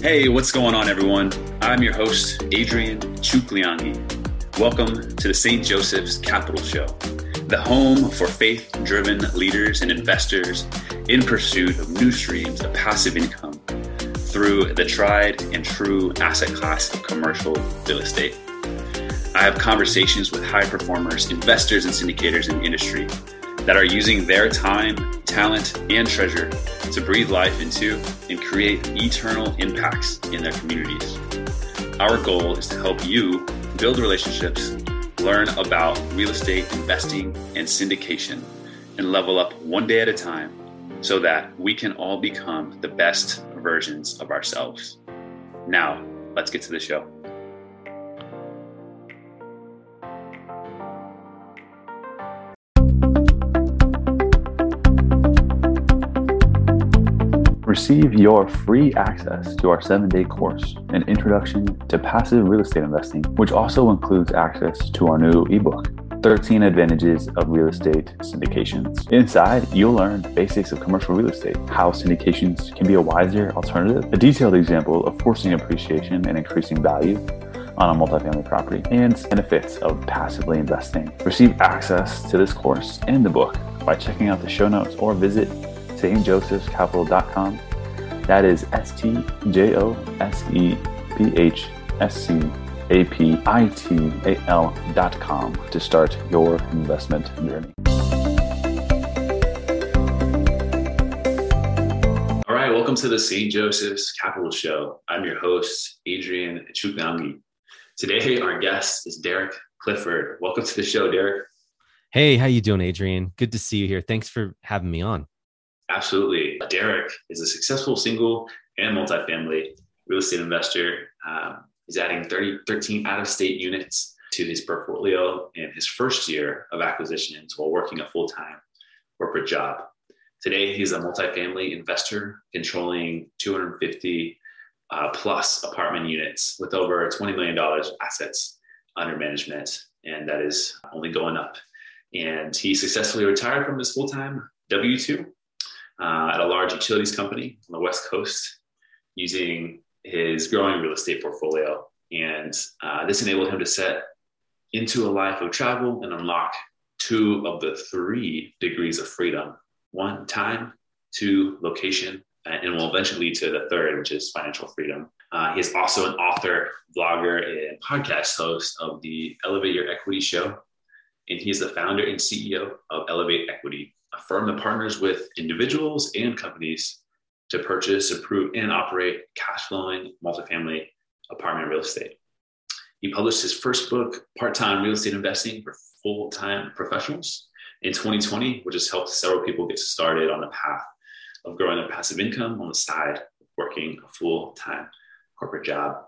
Hey, what's going on, everyone? I'm your host, Adrian Chukliangi. Welcome to the St. Joseph's Capital Show, the home for faith driven leaders and investors in pursuit of new streams of passive income through the tried and true asset class of commercial real estate. I have conversations with high performers, investors, and syndicators in the industry that are using their time, talent, and treasure to breathe life into and create eternal impacts in their communities. Our goal is to help you build relationships, learn about real estate investing and syndication, and level up one day at a time so that we can all become the best versions of ourselves. Now, let's get to the show. Receive your free access to our seven day course, An Introduction to Passive Real Estate Investing, which also includes access to our new ebook, 13 Advantages of Real Estate Syndications. Inside, you'll learn the basics of commercial real estate, how syndications can be a wiser alternative, a detailed example of forcing appreciation and increasing value on a multifamily property, and benefits of passively investing. Receive access to this course and the book by checking out the show notes or visit stjosephscapital.com. That is S T J O S E P H S C A P I T A L dot com to start your investment journey. All right, welcome to the St. Joseph's Capital Show. I'm your host, Adrian Chuknangi. Today, our guest is Derek Clifford. Welcome to the show, Derek. Hey, how you doing, Adrian? Good to see you here. Thanks for having me on. Absolutely. Derek is a successful single and multifamily real estate investor. Um, he's adding 30, 13 out of state units to his portfolio in his first year of acquisitions while working a full time corporate job. Today, he's a multifamily investor controlling 250 uh, plus apartment units with over $20 million assets under management. And that is only going up. And he successfully retired from his full time W 2 uh, at a large utilities company on the West Coast using his growing real estate portfolio. And uh, this enabled him to set into a life of travel and unlock two of the three degrees of freedom one, time, two, location, and will eventually lead to the third, which is financial freedom. Uh, he is also an author, blogger, and podcast host of the Elevate Your Equity show. And he is the founder and CEO of Elevate Equity, a firm that partners with individuals and companies to purchase, approve, and operate cash flowing multifamily apartment real estate. He published his first book, Part Time Real Estate Investing for Full Time Professionals, in 2020, which has helped several people get started on the path of growing their passive income on the side, working a full time corporate job.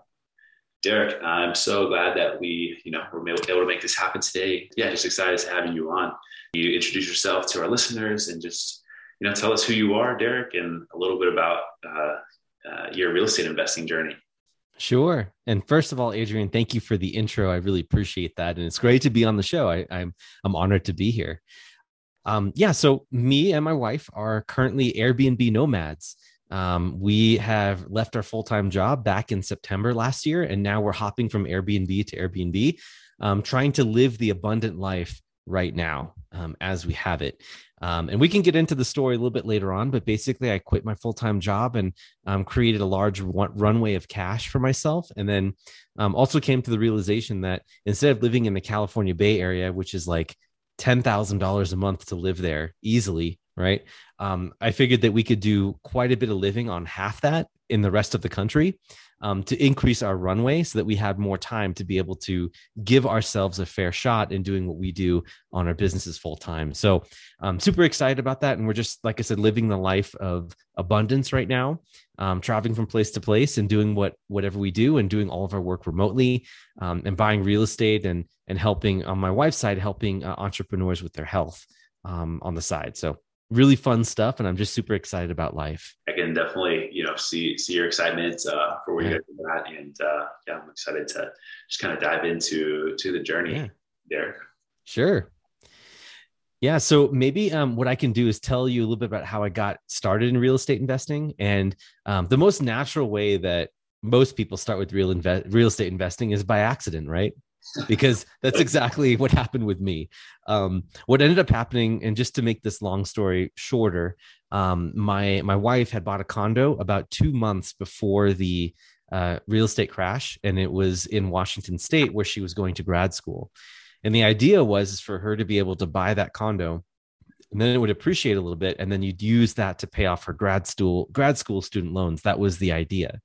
Derek, I'm so glad that we, you know, were able to make this happen today. Yeah, just excited to have you on. You introduce yourself to our listeners and just, you know, tell us who you are, Derek, and a little bit about uh, uh, your real estate investing journey. Sure. And first of all, Adrian, thank you for the intro. I really appreciate that, and it's great to be on the show. I, I'm I'm honored to be here. Um, yeah. So me and my wife are currently Airbnb nomads. Um, we have left our full time job back in September last year, and now we're hopping from Airbnb to Airbnb, um, trying to live the abundant life right now um, as we have it. Um, and we can get into the story a little bit later on, but basically, I quit my full time job and um, created a large runway of cash for myself. And then um, also came to the realization that instead of living in the California Bay Area, which is like $10,000 a month to live there easily, right? Um, I figured that we could do quite a bit of living on half that in the rest of the country um, to increase our runway so that we have more time to be able to give ourselves a fair shot in doing what we do on our businesses full time. So I'm super excited about that. And we're just, like I said, living the life of abundance right now, um, traveling from place to place and doing what whatever we do and doing all of our work remotely um, and buying real estate and and helping on my wife's side, helping uh, entrepreneurs with their health um, on the side. So really fun stuff and i'm just super excited about life i can definitely you know see see your excitement uh, for where yeah. you're at and uh, yeah i'm excited to just kind of dive into to the journey yeah. there sure yeah so maybe um, what i can do is tell you a little bit about how i got started in real estate investing and um, the most natural way that most people start with real invest real estate investing is by accident, right? Because that's exactly what happened with me. Um, what ended up happening, and just to make this long story shorter, um, my my wife had bought a condo about two months before the uh, real estate crash, and it was in Washington State where she was going to grad school. And the idea was for her to be able to buy that condo, and then it would appreciate a little bit, and then you'd use that to pay off her grad school grad school student loans. That was the idea.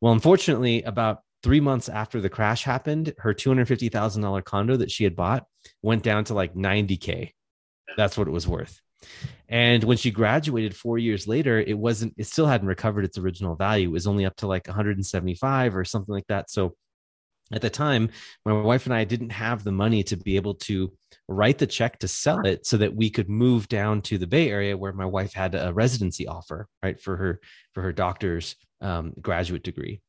Well, unfortunately, about three months after the crash happened, her $250,000 condo that she had bought went down to like 90K. That's what it was worth. And when she graduated four years later, it wasn't, it still hadn't recovered its original value. It was only up to like 175 or something like that. So at the time, my wife and I didn't have the money to be able to write the check to sell it so that we could move down to the Bay Area where my wife had a residency offer, right, for her for her doctor's um, graduate degree.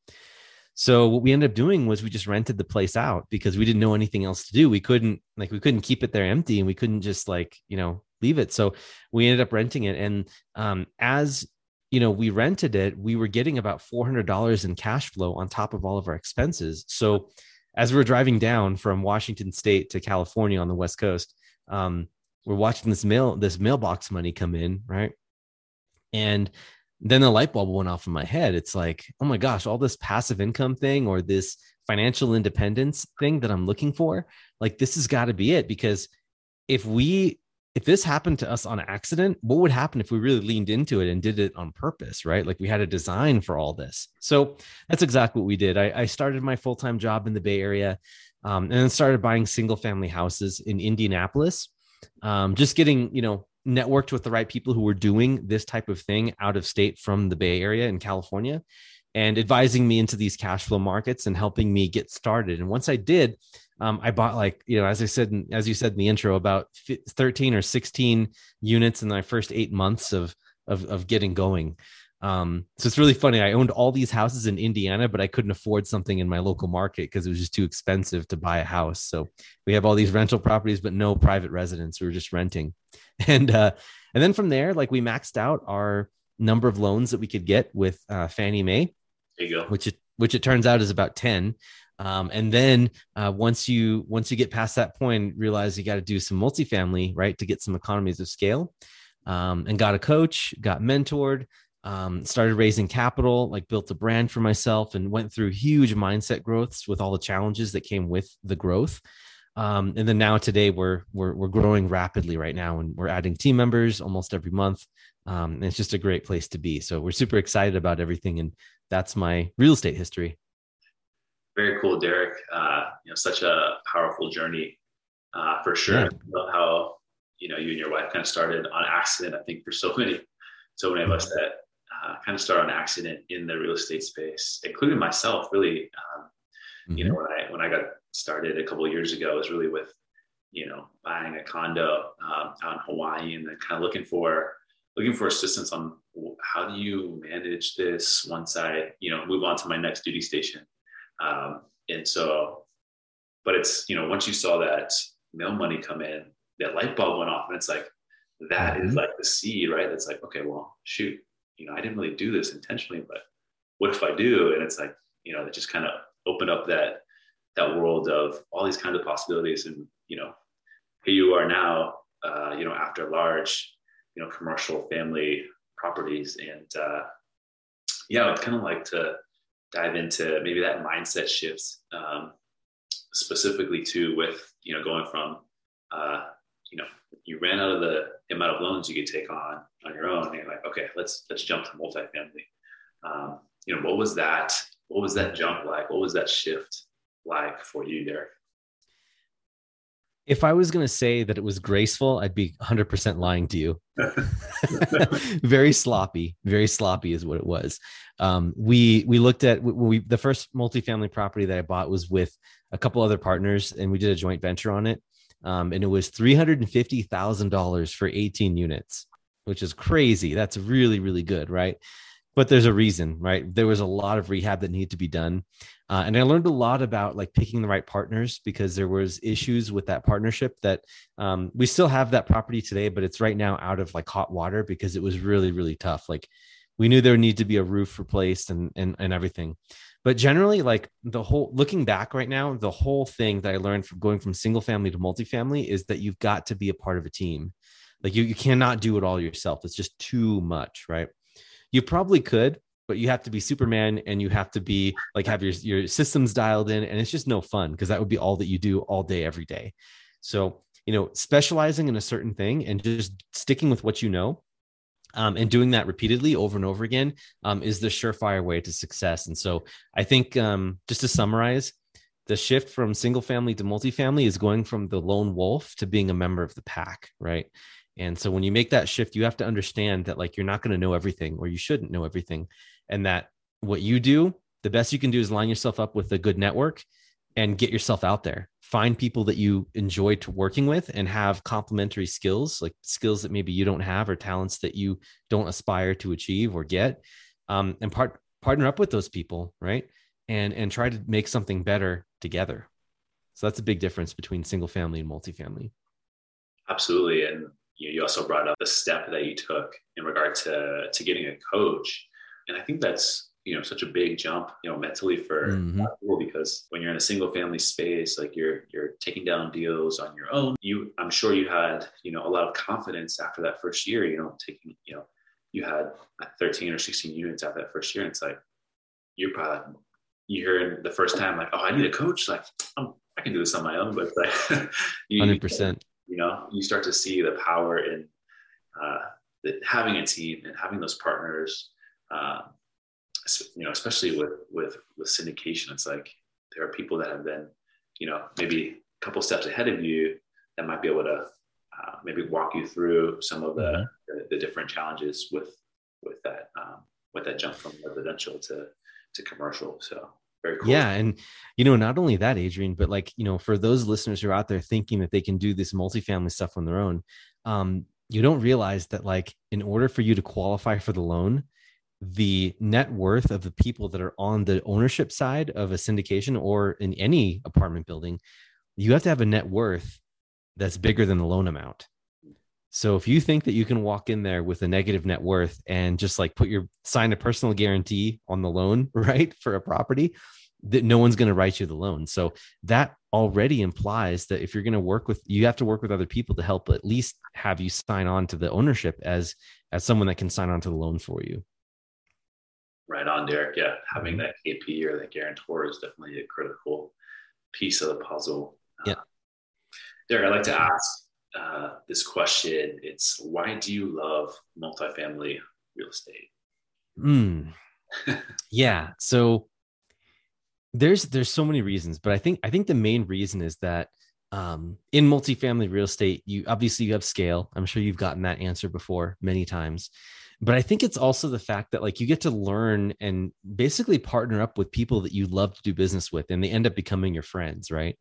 So what we ended up doing was we just rented the place out because we didn't know anything else to do. We couldn't like we couldn't keep it there empty and we couldn't just like, you know, leave it. So we ended up renting it. And um, as you know, we rented it, we were getting about $400 in cash flow on top of all of our expenses. So as we are driving down from Washington state to California on the West coast, um, we're watching this mail, this mailbox money come in. Right. And then the light bulb went off in my head. It's like, oh my gosh, all this passive income thing or this financial independence thing that I'm looking for, like this has got to be it. Because if we, if this happened to us on accident, what would happen if we really leaned into it and did it on purpose, right? Like we had a design for all this. So that's exactly what we did. I, I started my full time job in the Bay Area um, and then started buying single family houses in Indianapolis. Um, just getting, you know, networked with the right people who were doing this type of thing out of state from the Bay Area in California and advising me into these cash flow markets and helping me get started. And once I did, um, I bought like, you know, as I said, as you said in the intro, about 13 or 16 units in my first eight months of, of, of getting going. Um, so it's really funny. I owned all these houses in Indiana, but I couldn't afford something in my local market because it was just too expensive to buy a house. So we have all these rental properties, but no private residence. We were just renting. And uh, and then from there, like we maxed out our number of loans that we could get with uh, Fannie Mae. There you go. Which it which it turns out is about 10. Um, and then uh, once you once you get past that point, realize you got to do some multifamily, right, to get some economies of scale. Um, and got a coach, got mentored, um, started raising capital, like built a brand for myself, and went through huge mindset growths with all the challenges that came with the growth. Um, and then now today we're we're we're growing rapidly right now, and we're adding team members almost every month. Um, and it's just a great place to be. So we're super excited about everything, and that's my real estate history. Very cool, Derek. Uh, you know, such a powerful journey uh, for sure. Yeah. How you know you and your wife kind of started on accident. I think for so many, so many of us that uh, kind of start on accident in the real estate space, including myself. Really, um, mm-hmm. you know, when I when I got started a couple of years ago, was really with you know buying a condo um, out in Hawaii and then kind of looking for looking for assistance on how do you manage this once I you know move on to my next duty station. Um, and so, but it's you know once you saw that mail money come in, that light bulb went off, and it's like that mm-hmm. is like the seed, right? That's like okay, well, shoot, you know, I didn't really do this intentionally, but what if I do? And it's like, you know, it just kind of opened up that that world of all these kinds of possibilities. And you know, here you are now, uh, you know, after large, you know, commercial family properties, and uh, yeah, I'd kind of like to dive into maybe that mindset shifts, um, specifically too with you know going from uh, you know you ran out of the amount of loans you could take on on your own and you're like okay let's let's jump to multifamily um, you know what was that what was that jump like what was that shift like for you derek if I was going to say that it was graceful, I'd be 100% lying to you. very sloppy, very sloppy is what it was. Um, we we looked at we the first multifamily property that I bought was with a couple other partners, and we did a joint venture on it um, and it was $350,000 for 18 units, which is crazy. That's really, really good, right? But there's a reason, right? There was a lot of rehab that needed to be done. Uh, and I learned a lot about like picking the right partners because there was issues with that partnership that um, we still have that property today, but it's right now out of like hot water because it was really, really tough. Like we knew there needed to be a roof replaced and, and, and everything. But generally like the whole looking back right now the whole thing that i learned from going from single family to multifamily is that you've got to be a part of a team. Like you, you cannot do it all yourself. It's just too much right? You probably could but you have to be superman and you have to be like have your your systems dialed in and it's just no fun because that would be all that you do all day every day. So you know specializing in a certain thing and just sticking with what you know um, and doing that repeatedly over and over again um, is the surefire way to success. And so I think um, just to summarize, the shift from single family to multifamily is going from the lone wolf to being a member of the pack, right? And so when you make that shift, you have to understand that like you're not going to know everything or you shouldn't know everything. And that what you do, the best you can do is line yourself up with a good network and get yourself out there find people that you enjoy to working with and have complementary skills like skills that maybe you don't have or talents that you don't aspire to achieve or get um, and part partner up with those people right? And and try to make something better together. So that's a big difference between single family and multifamily. Absolutely. And you, know, you also brought up the step that you took in regard to to getting a coach. And i think that's you know such a big jump you know mentally for mm-hmm. people because when you're in a single family space like you're you're taking down deals on your own. You i'm sure you had you know a lot of confidence after that first year you know taking you know you had 13 or 16 units after that first year. And it's like you're probably you hear the first time like oh i need a coach. Like I'm, i can do this on my own. But like you, 100% you know you start to see the power in uh, the, having a team and having those partners uh, you know, especially with with with syndication, it's like there are people that have been, you know, maybe a couple steps ahead of you that might be able to uh, maybe walk you through some of the, mm-hmm. the, the different challenges with with that um, with that jump from residential to to commercial. So very cool. Yeah, and you know, not only that, Adrian, but like you know, for those listeners who are out there thinking that they can do this multifamily stuff on their own, um, you don't realize that like in order for you to qualify for the loan, the net worth of the people that are on the ownership side of a syndication or in any apartment building, you have to have a net worth that's bigger than the loan amount. So if you think that you can walk in there with a negative net worth and just like put your sign a personal guarantee on the loan, right, for a property, that no one's going to write you the loan. So that already implies that if you're going to work with you have to work with other people to help at least have you sign on to the ownership as as someone that can sign on to the loan for you. Right on, Derek. Yeah, having that KP or that guarantor is definitely a critical piece of the puzzle. Yeah. Uh, Derek, I'd like to ask uh, this question. It's why do you love multifamily real estate? Mm. yeah. So there's there's so many reasons, but I think I think the main reason is that um, in multifamily real estate, you obviously you have scale. I'm sure you've gotten that answer before many times but i think it's also the fact that like you get to learn and basically partner up with people that you love to do business with and they end up becoming your friends right?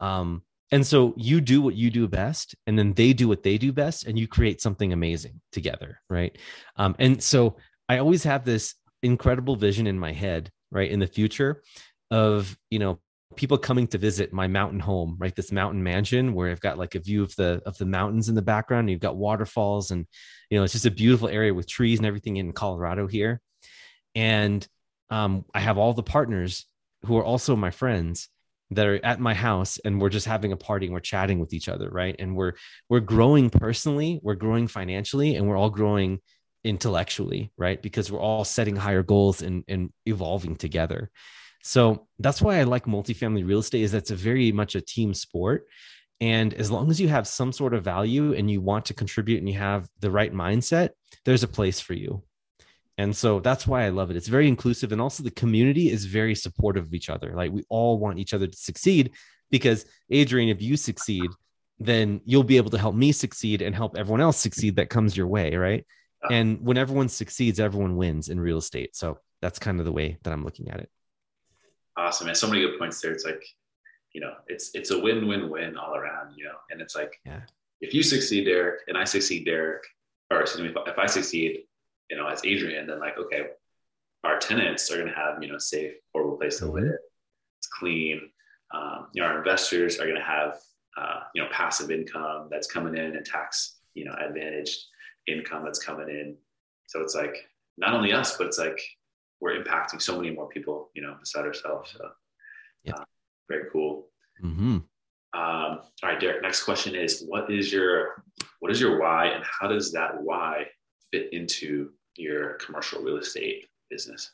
Um, and so you do what you do best and then they do what they do best and you create something amazing together right? Um, and so i always have this incredible vision in my head right in the future of you know people coming to visit my mountain home, right? This mountain mansion where I've got like a view of the of the mountains in the background. and You've got waterfalls, and you know it's just a beautiful area with trees and everything in Colorado here. And um, I have all the partners who are also my friends that are at my house, and we're just having a party and we're chatting with each other, right? And we're we're growing personally, we're growing financially, and we're all growing intellectually, right? Because we're all setting higher goals and and evolving together. So that's why I like multifamily real estate is that's a very much a team sport. And as long as you have some sort of value and you want to contribute and you have the right mindset, there's a place for you. And so that's why I love it. It's very inclusive. And also the community is very supportive of each other. Like we all want each other to succeed because Adrian, if you succeed, then you'll be able to help me succeed and help everyone else succeed that comes your way. Right. And when everyone succeeds, everyone wins in real estate. So that's kind of the way that I'm looking at it awesome. And so many good points there. It's like you know it's it's a win-win-win all around you know? And it's like yeah. if you succeed derek and i succeed derek or excuse me if, if i succeed you know as adrian then like okay our tenants are going to have you know safe affordable place to live. It's clean. Um, you know our investors are going to have uh, you know passive income that's coming in and tax you know advantaged income that's coming in. So it's like not only us but it's like we're impacting so many more people, you know, beside ourselves. So, yeah, uh, very cool. Mm-hmm. Um, all right, Derek. Next question is: What is your what is your why, and how does that why fit into your commercial real estate business?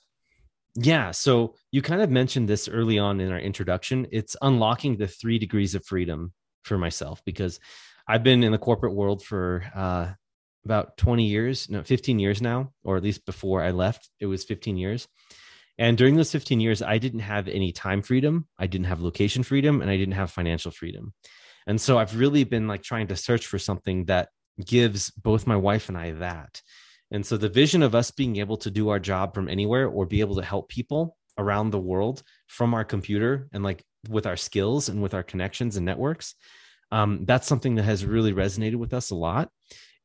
Yeah. So you kind of mentioned this early on in our introduction. It's unlocking the three degrees of freedom for myself because I've been in the corporate world for uh, about 20 years, no, 15 years now, or at least before I left, it was 15 years. And during those 15 years, I didn't have any time freedom, I didn't have location freedom, and I didn't have financial freedom. And so I've really been like trying to search for something that gives both my wife and I that. And so the vision of us being able to do our job from anywhere or be able to help people around the world from our computer and like with our skills and with our connections and networks, um, that's something that has really resonated with us a lot.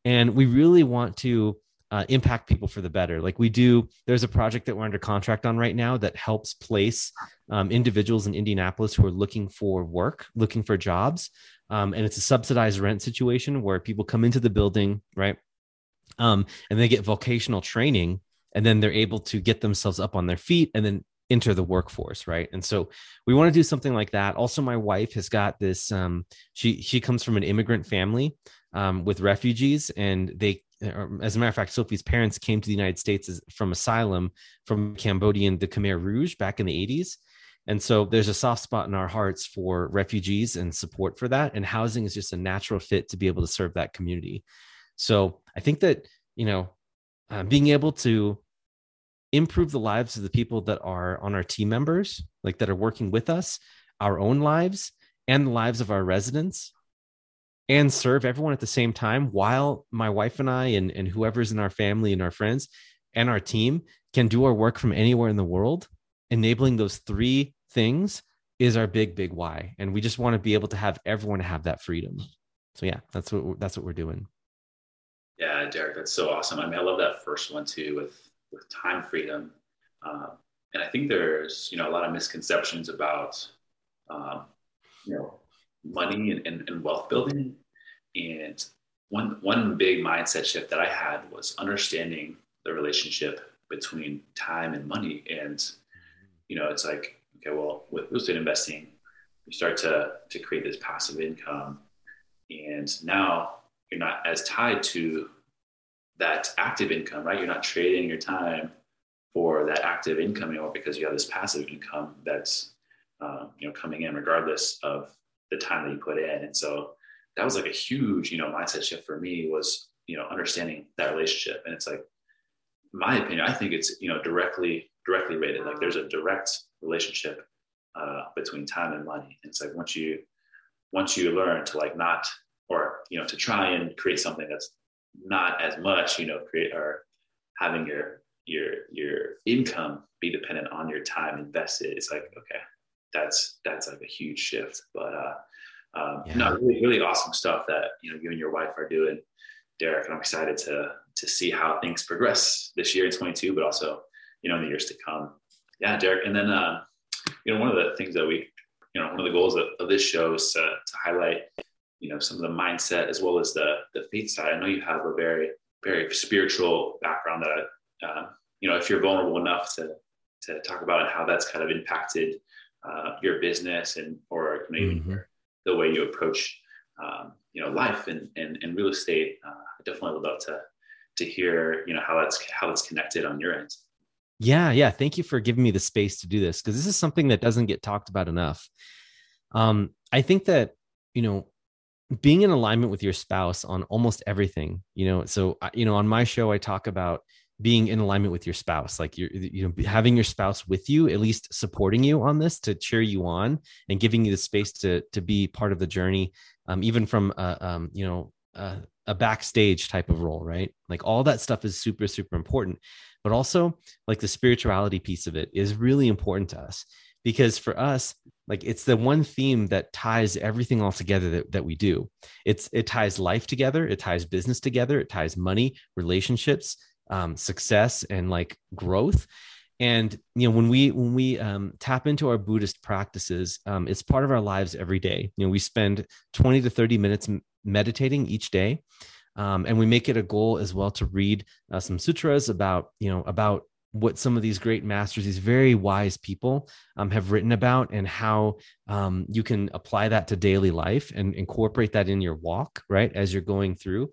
And we really want to uh, impact people for the better. Like we do, there's a project that we're under contract on right now that helps place um, individuals in Indianapolis who are looking for work, looking for jobs. Um, and it's a subsidized rent situation where people come into the building, right? um, and they get vocational training and then they're able to get themselves up on their feet and then enter the workforce right and so we want to do something like that also my wife has got this um, she she comes from an immigrant family um, with refugees and they as a matter of fact sophie's parents came to the united states from asylum from cambodian the khmer rouge back in the 80s and so there's a soft spot in our hearts for refugees and support for that and housing is just a natural fit to be able to serve that community. So I think that, you know, uh, being able to improve the lives of the people that are on our team members, like that are working with us, our own lives, and the lives of our residents, and serve everyone at the same time while my wife and I and, and whoever's in our family and our friends and our team can do our work from anywhere in the world, enabling those three things is our big, big why. And we just want to be able to have everyone have that freedom. So yeah, that's what that's what we're doing. Yeah, Derek, that's so awesome. I mean, I love that first one too with with time freedom. Um, and I think there's you know a lot of misconceptions about um, you know money and, and, and wealth building. And one one big mindset shift that I had was understanding the relationship between time and money. And you know, it's like okay, well, with real estate investing, you start to to create this passive income, and now you're not as tied to that active income, right? You're not trading your time for that active income anymore because you have this passive income that's um, you know coming in regardless of the time that you put in. And so that was like a huge you know mindset shift for me was you know understanding that relationship. And it's like my opinion, I think it's you know directly directly rated. Like there's a direct relationship uh, between time and money. And it's like once you once you learn to like not or you know to try and create something that's not as much you know create or having your your your income be dependent on your time invested it's like okay that's that's like a huge shift but uh um, yeah. no really really awesome stuff that you know you and your wife are doing derek and i'm excited to to see how things progress this year in 22 but also you know in the years to come yeah derek and then uh, you know one of the things that we you know one of the goals of, of this show is to, to highlight you know some of the mindset as well as the the faith side. I know you have a very very spiritual background that uh, you know if you're vulnerable enough to to talk about and how that's kind of impacted uh, your business and or maybe mm-hmm. the way you approach um, you know life and and, and real estate. Uh, I definitely would love to to hear you know how that's how that's connected on your end. Yeah, yeah. Thank you for giving me the space to do this because this is something that doesn't get talked about enough. Um, I think that you know being in alignment with your spouse on almost everything you know so you know on my show i talk about being in alignment with your spouse like you're you know having your spouse with you at least supporting you on this to cheer you on and giving you the space to to be part of the journey um, even from a, um, you know a backstage type of role right? Like all that stuff is super super important but also like the spirituality piece of it is really important to us because for us like it's the one theme that ties everything all together that, that we do. It's it ties life together it ties business together it ties money relationships um, success and like growth and you know when we when we um, tap into our buddhist practices um, it's part of our lives every day you know we spend 20 to 30 minutes meditating each day um, and we make it a goal as well to read uh, some sutras about you know about what some of these great masters, these very wise people, um, have written about, and how um, you can apply that to daily life and incorporate that in your walk, right, as you're going through.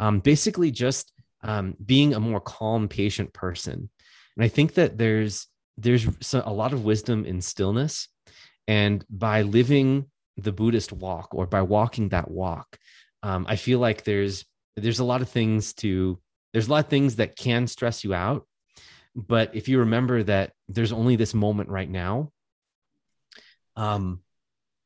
Um, basically, just um, being a more calm, patient person. And I think that there's there's a lot of wisdom in stillness, and by living the Buddhist walk or by walking that walk, um, I feel like there's there's a lot of things to there's a lot of things that can stress you out but if you remember that there's only this moment right now, um,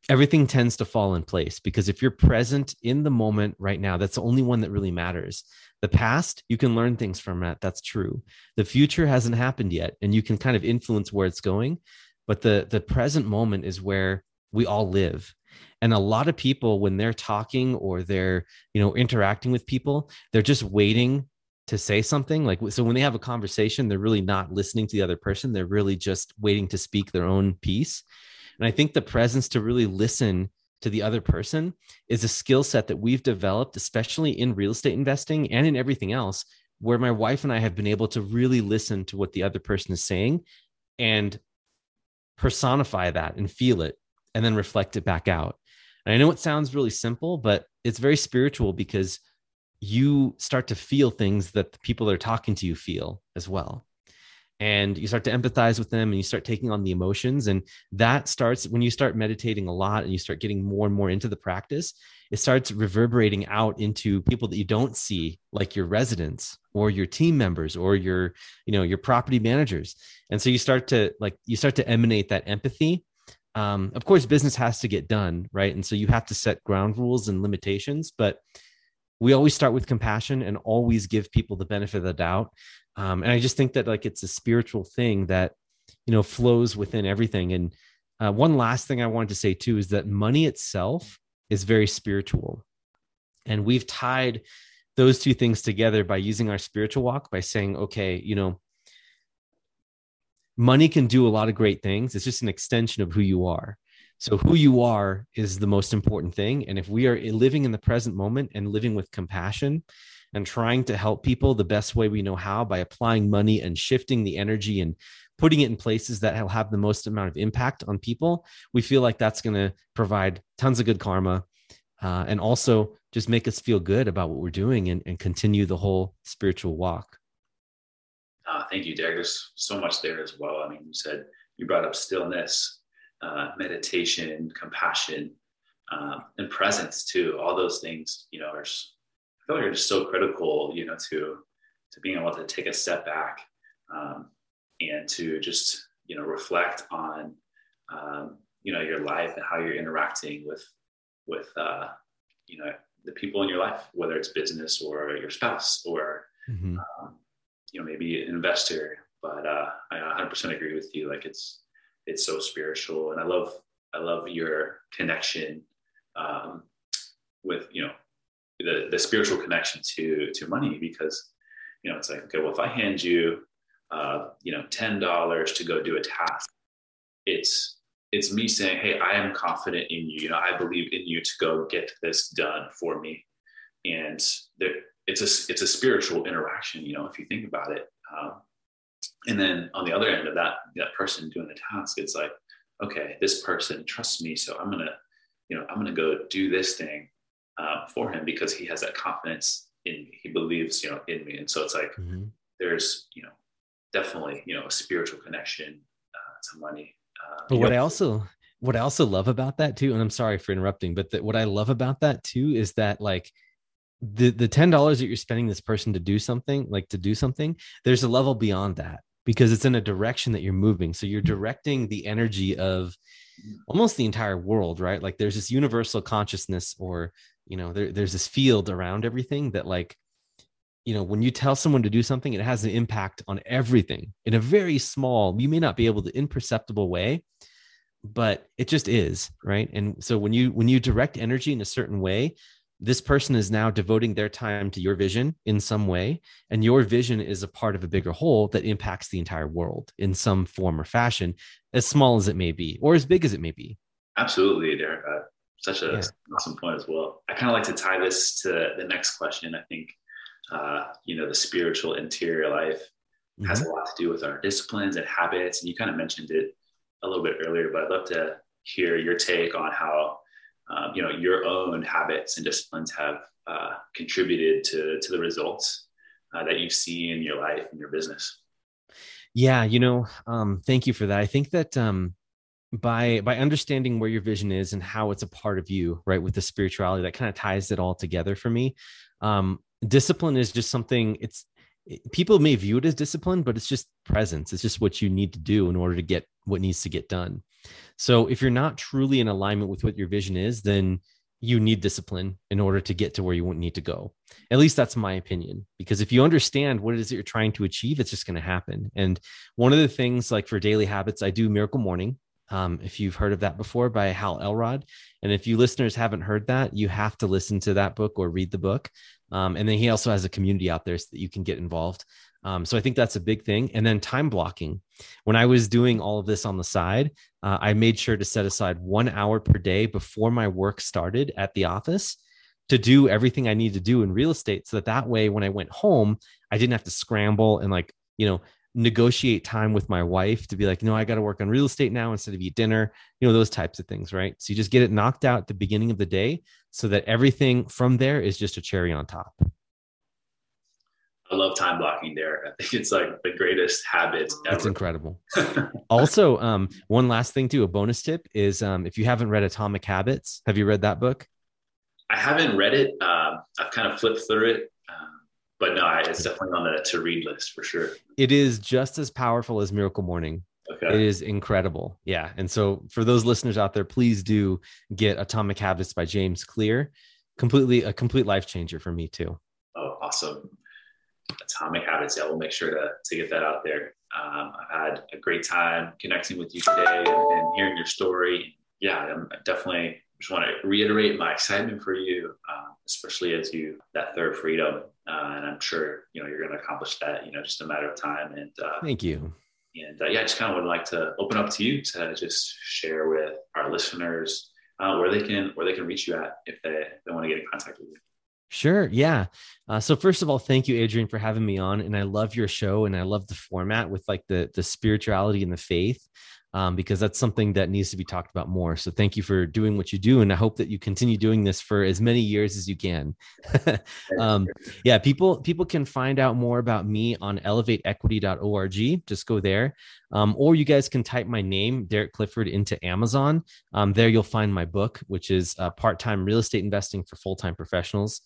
everything tends to fall in place because if you're present in the moment right now, that's the only one that really matters. The past, you can learn things from that. That's true. The future hasn't happened yet, and you can kind of influence where it's going. But the the present moment is where we all live. And a lot of people, when they're talking or they're, you know, interacting with people, they're just waiting to say something like so when they have a conversation they're really not listening to the other person they're really just waiting to speak their own piece and i think the presence to really listen to the other person is a skill set that we've developed especially in real estate investing and in everything else where my wife and i have been able to really listen to what the other person is saying and personify that and feel it and then reflect it back out. And i know it sounds really simple but it's very spiritual because you start to feel things that the people that are talking to you feel as well and you start to empathize with them and you start taking on the emotions. And that starts when you start meditating a lot and you start getting more and more into the practice it starts reverberating out into people that you don't see like your residents or your team members or your you know your property managers. And so you start to like you start to emanate that empathy. Um, of course business has to get done right? And so you have to set ground rules and limitations but we always start with compassion and always give people the benefit of the doubt um, and i just think that like it's a spiritual thing that you know flows within everything. And uh, one last thing i wanted to say too is that money itself is very spiritual. And we've tied those two things together by using our spiritual walk by saying okay you know money can do a lot of great things. It's just an extension of who you are. So, who you are is the most important thing. And if we are living in the present moment and living with compassion and trying to help people the best way we know how by applying money and shifting the energy and putting it in places that will have the most amount of impact on people, we feel like that's going to provide tons of good karma uh, and also just make us feel good about what we're doing and, and continue the whole spiritual walk. Uh, thank you, Derek. There's so much there as well. I mean, you said you brought up stillness uh, meditation, compassion, um, and presence too. All those things, you know, are I feel like just so critical, you know, to to being able to take a step back um, and to just you know reflect on um, you know your life and how you're interacting with with uh, you know the people in your life, whether it's business or your spouse or mm-hmm. um, you know maybe an investor. But uh, I 100% agree with you. Like it's it's so spiritual and i love i love your connection um, with you know the, the spiritual connection to to money because you know it's like okay well if i hand you uh, you know ten dollars to go do a task it's it's me saying hey i am confident in you. You know i believe in you to go get this done for me. And there, it's a it's a spiritual interaction you know if you think about it. Um, and then on the other end of that that person doing the task it's like okay this person trusts me so i'm gonna you know i'm gonna go do this thing uh, for him because he has that confidence in me. He believes you know in me. And so it's like mm-hmm. there's you know definitely you know a spiritual connection uh, to money. Uh, but what know, i also what i also love about that too and i'm sorry for interrupting but that what i love about that too is that like the the ten dollars that you're spending this person to do something like to do something there's a level beyond that because it's in a direction that you're moving. So you're directing the energy of almost the entire world right? Like there's this universal consciousness or you know there, there's this field around everything that like you know when you tell someone to do something it has an impact on everything in a very small you may not be able to imperceptible way but it just is right? And so when you when you direct energy in a certain way this person is now devoting their time to your vision in some way and your vision is a part of a bigger whole that impacts the entire world in some form or fashion as small as it may be or as big as it may be. Absolutely uh, such a yeah. awesome point as well i kind of like to tie this to the next question i think uh, you know the spiritual interior life mm-hmm. has a lot to do with our disciplines and habits. And you kind of mentioned it a little bit earlier, but I'd love to hear your take on how um, you know your own habits and disciplines have uh, contributed to to the results uh, that you see in your life and your business. Yeah, you know, um, thank you for that. I think that um, by by understanding where your vision is and how it's a part of you, right, with the spirituality, that kind of ties it all together for me. Um, discipline is just something. It's people may view it as discipline, but it's just presence. It's just what you need to do in order to get what needs to get done. So if you're not truly in alignment with what your vision is, then you need discipline in order to get to where you need to go. At least that's my opinion. Because if you understand what it is that you're trying to achieve, it's just going to happen. And one of the things, like for daily habits, I do Miracle Morning. Um, if you've heard of that before by Hal Elrod. And if you listeners haven't heard that, you have to listen to that book or read the book. Um, and then he also has a community out there so that you can get involved. Um, so I think that's a big thing. And then time blocking. When I was doing all of this on the side, uh, I made sure to set aside one hour per day before my work started at the office to do everything I need to do in real estate. So that that way, when I went home, I didn't have to scramble and like, you know, negotiate time with my wife to be like, no, I got to work on real estate now instead of eat dinner, you know, those types of things, right? So you just get it knocked out at the beginning of the day so that everything from there is just a cherry on top. I love time blocking there. I think it's like the greatest habit. Ever. It's incredible. also, um, one last thing too, a bonus tip is um, if you haven't read Atomic Habits, have you read that book? I haven't read it. Um, I've kind of flipped through it, but no, it's definitely on the to read list for sure. It is just as powerful as Miracle Morning. Okay. It is incredible. Yeah. And so for those listeners out there, please do get Atomic Habits by James Clear. Completely a complete life changer for me too. Oh, awesome. Atomic Habits. Yeah, we'll make sure to, to get that out there. Um, I've had a great time connecting with you today and, and hearing your story. Yeah, I'm definitely just want to reiterate my excitement for you, uh, especially as you that third freedom. Uh, and I'm sure you know you're going to accomplish that. You know, just a matter of time. And uh, thank you. And uh, yeah, I just kind of would like to open up to you to just share with our listeners uh, where they can where they can reach you at if they, they want to get in contact with you. Sure. Yeah. Uh, so first of all, thank you, Adrian, for having me on. And I love your show, and I love the format with like the the spirituality and the faith um, because that's something that needs to be talked about more. So thank you for doing what you do, and I hope that you continue doing this for as many years as you can. um, yeah, people people can find out more about me on elevateequity.org. Just go there, um, or you guys can type my name, Derek Clifford, into Amazon. Um, there you'll find my book, which is uh, part time real estate investing for full time professionals.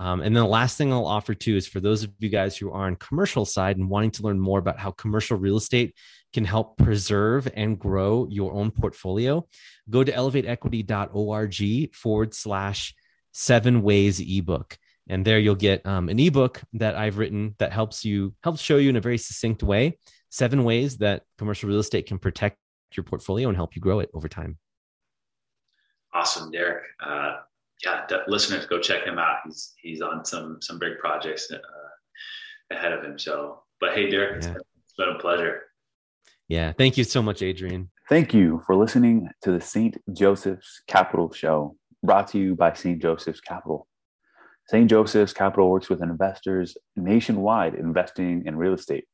Um, and then the last thing I'll offer too is for those of you guys who are on commercial side and wanting to learn more about how commercial real estate can help preserve and grow your own portfolio, go to elevateequity.org forward slash seven ways ebook. And there you'll get um, an ebook that I've written that helps you, helps show you in a very succinct way, seven ways that commercial real estate can protect your portfolio and help you grow it over time. Awesome, Derek. Uh, yeah, listeners, go check him out. He's he's on some some big projects uh, ahead of him. So, but hey, Derek, yeah. it's been a pleasure. Yeah. Thank you so much, Adrian. Thank you for listening to the St. Joseph's Capital Show, brought to you by St. Joseph's Capital. St. Joseph's Capital works with investors nationwide investing in real estate,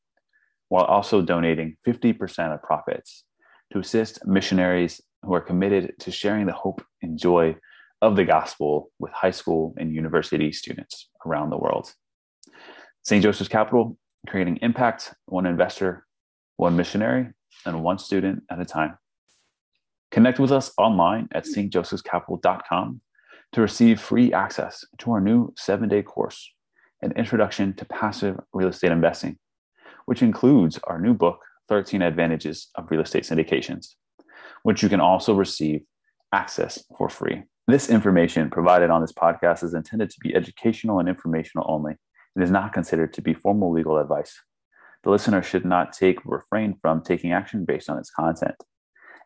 while also donating 50% of profits to assist missionaries who are committed to sharing the hope and joy of the gospel with high school and university students around the world. St. Joseph's Capital, creating impact one investor one missionary, and one student at a time. Connect with us online at stjosephscapital.com to receive free access to our new seven day course, An Introduction to Passive Real Estate Investing, which includes our new book, 13 Advantages of Real Estate Syndications, which you can also receive access for free. This information provided on this podcast is intended to be educational and informational only and is not considered to be formal legal advice. The listener should not take or refrain from taking action based on its content.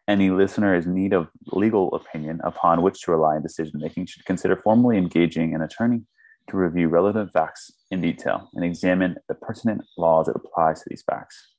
Any listener in need of legal opinion upon which to rely in decision making should consider formally engaging an attorney to review relevant facts in detail and examine the pertinent laws that apply to these facts.